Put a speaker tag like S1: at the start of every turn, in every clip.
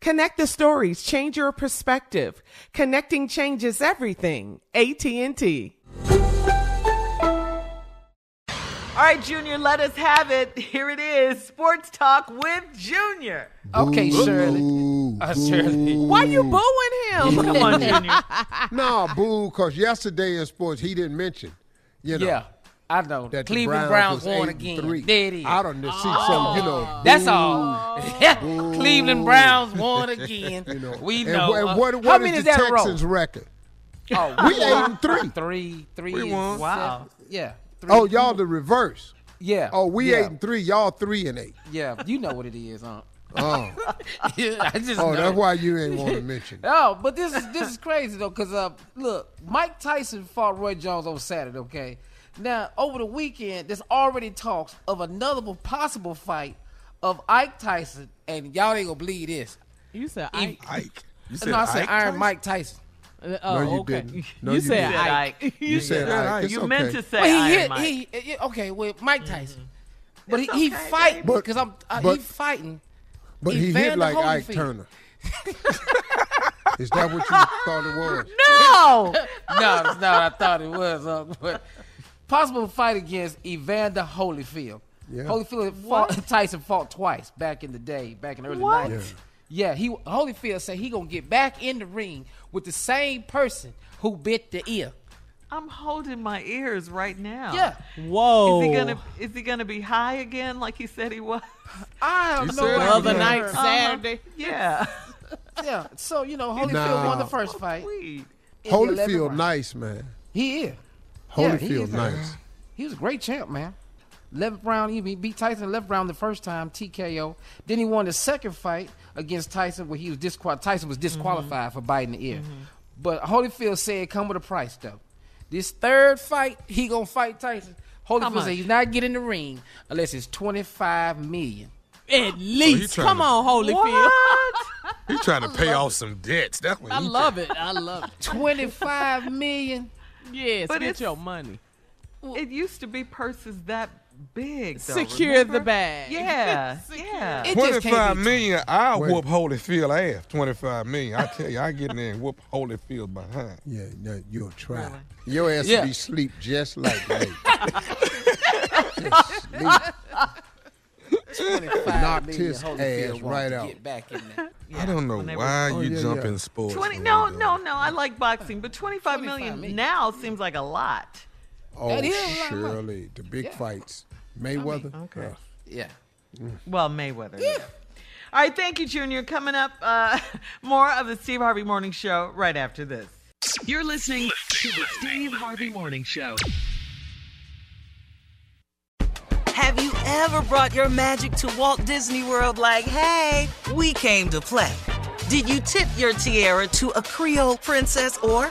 S1: Connect the stories, change your perspective. Connecting changes everything. AT&T.
S2: All right, Junior, let us have it. Here it is Sports Talk with Junior.
S3: Okay,
S4: Boo.
S3: Shirley. Uh, Shirley.
S1: Why you booing him?
S2: Come on, Junior.
S4: no, boo, because yesterday in sports he didn't mention, you know,
S3: Yeah, I know.
S4: that the
S3: Cleveland
S4: Browns,
S3: Browns, won again.
S4: Three.
S3: There it is.
S4: I don't know. See, so you know,
S3: That's
S4: boo,
S3: all. Cleveland Browns won again.
S4: You know,
S3: we know.
S4: wh- and
S3: Uh,
S4: what,
S3: how
S4: what
S3: many
S4: is
S3: is
S4: the
S3: that in row?
S4: Texans' record?
S3: Oh,
S4: We eight and three.
S3: Three, three.
S4: We won.
S2: Wow.
S3: seven. Yeah. Three.
S4: Oh, y'all the reverse.
S3: Yeah.
S4: Oh, we
S3: yeah.
S4: eight and three. Y'all three and eight.
S3: Yeah, you know what it is, huh?
S4: Oh,
S3: I just
S4: oh,
S3: know.
S4: that's why you ain't want to mention. it.
S3: Oh, but this is this is crazy though, cause uh, look, Mike Tyson fought Roy Jones on Saturday. Okay, now over the weekend, there's already talks of another possible fight of Ike Tyson, and y'all ain't gonna believe this.
S1: You said
S3: Ike.
S5: Ike. You
S3: no, I said
S5: Ike
S3: Iron
S5: Tyson?
S3: Mike Tyson.
S1: Oh,
S4: No, you
S1: okay.
S4: didn't. No,
S1: you,
S4: you
S1: said
S4: didn't.
S1: Ike.
S4: You said Ike. It's
S2: you
S4: okay.
S2: meant to say
S3: Well, he
S2: Iron
S3: hit.
S2: Mike.
S3: He, he- okay with Mike Tyson, but
S2: It's
S3: he, he
S2: okay,
S3: fight because I'm uh,
S4: but-
S3: he fighting.
S4: But he hit
S3: Evander
S4: like Ike
S3: Holyfield.
S4: Turner. Is that what you thought it was?
S2: No!
S3: no, that's not what I thought it was. Uh, but possible fight against Evander Holyfield.
S4: Yeah.
S3: Holyfield fought, Tyson fought twice back in the day, back in the early
S2: What?
S3: 90s. Yeah, he Holyfield said he gonna get back in the ring with the same person who bit the ear.
S2: I'm holding my ears right now.
S3: Yeah,
S1: Whoa.
S2: Is he gonna is he gonna be high again like he said he was?
S3: I have
S4: You
S3: no
S4: said
S3: idea.
S4: it
S1: Other
S4: Yeah.
S1: night,
S2: Uh-huh.
S1: Saturday.
S2: Yeah.
S3: Yeah, so you know Holyfield
S4: Nah.
S3: won the first fight.
S2: Sweet.
S3: in the 11th
S4: Holyfield, nice man.
S3: He is. Yeah, he
S4: Holyfield,
S3: is.
S4: nice.
S3: He was a great champ, man. 11th round, he beat Tyson 11th round the first time, TKO. Then he won the second fight against Tyson where he was disqual- Tyson was disqualified for biting the ear. But Holyfield said come with a price though. This third fight, he gonna fight Tyson. Holyfield said he's not getting in the ring unless it's 25 million.
S1: At oh, least.
S5: trying
S1: Come
S5: to-
S1: on, Holyfield.
S5: He's trying to pay off some debts. That's what
S1: I
S5: he
S1: love it. I love it.
S3: 25 million.
S1: Yes,
S2: But
S1: get your money.
S2: It used to be purses that
S6: big. Though,
S1: Secure
S6: remember?
S1: the bag.
S6: Yeah, yeah.
S3: It just can't
S5: Twenty-five
S3: be-
S5: million, I'll
S4: Wait.
S5: whoop Holyfield ass. Twenty-five million. I tell you, I get in there and whoop Holyfield behind.
S4: Yeah, no, you'll try. Your ass
S3: Yeah.
S4: will be sleep just like me. Knocked his ass right out.
S3: Get back in there.
S5: I don't know
S6: when
S5: why
S4: were-
S5: you
S4: Oh, yeah,
S5: jump
S4: yeah.
S5: in sports.
S6: Twenty? No, no, no. I like boxing, but twenty-five
S3: 25
S6: million
S3: million.
S6: now seems like a lot.
S4: Oh,
S3: That is a lot of money.
S4: Shirley, the big
S3: Yeah.
S4: fights. Mayweather.
S6: okay.
S4: uh,
S3: Yeah.
S6: Well, Mayweather. Yeah. All right, thank you, Junior. Coming up, uh, more of the Steve Harvey Morning Show right after this.
S7: You're listening to the Steve Harvey Morning Show.
S2: Have you ever brought your magic to Walt Disney World like, hey, we came to play? Did you tip your tiara to a Creole princess or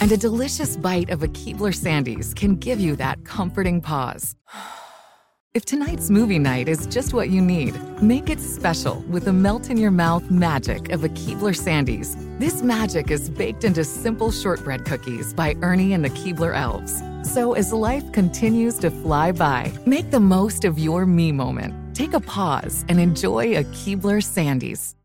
S8: And a delicious bite of a Keebler Sandies can give you that comforting pause. If tonight's movie night is just what you need, make it special with the melt in your mouth magic of a Keebler Sandies. This magic is baked into simple shortbread cookies by Ernie and the Keebler Elves. So as life continues to fly by, make the most of your me moment. Take a pause and enjoy a Keebler Sandies.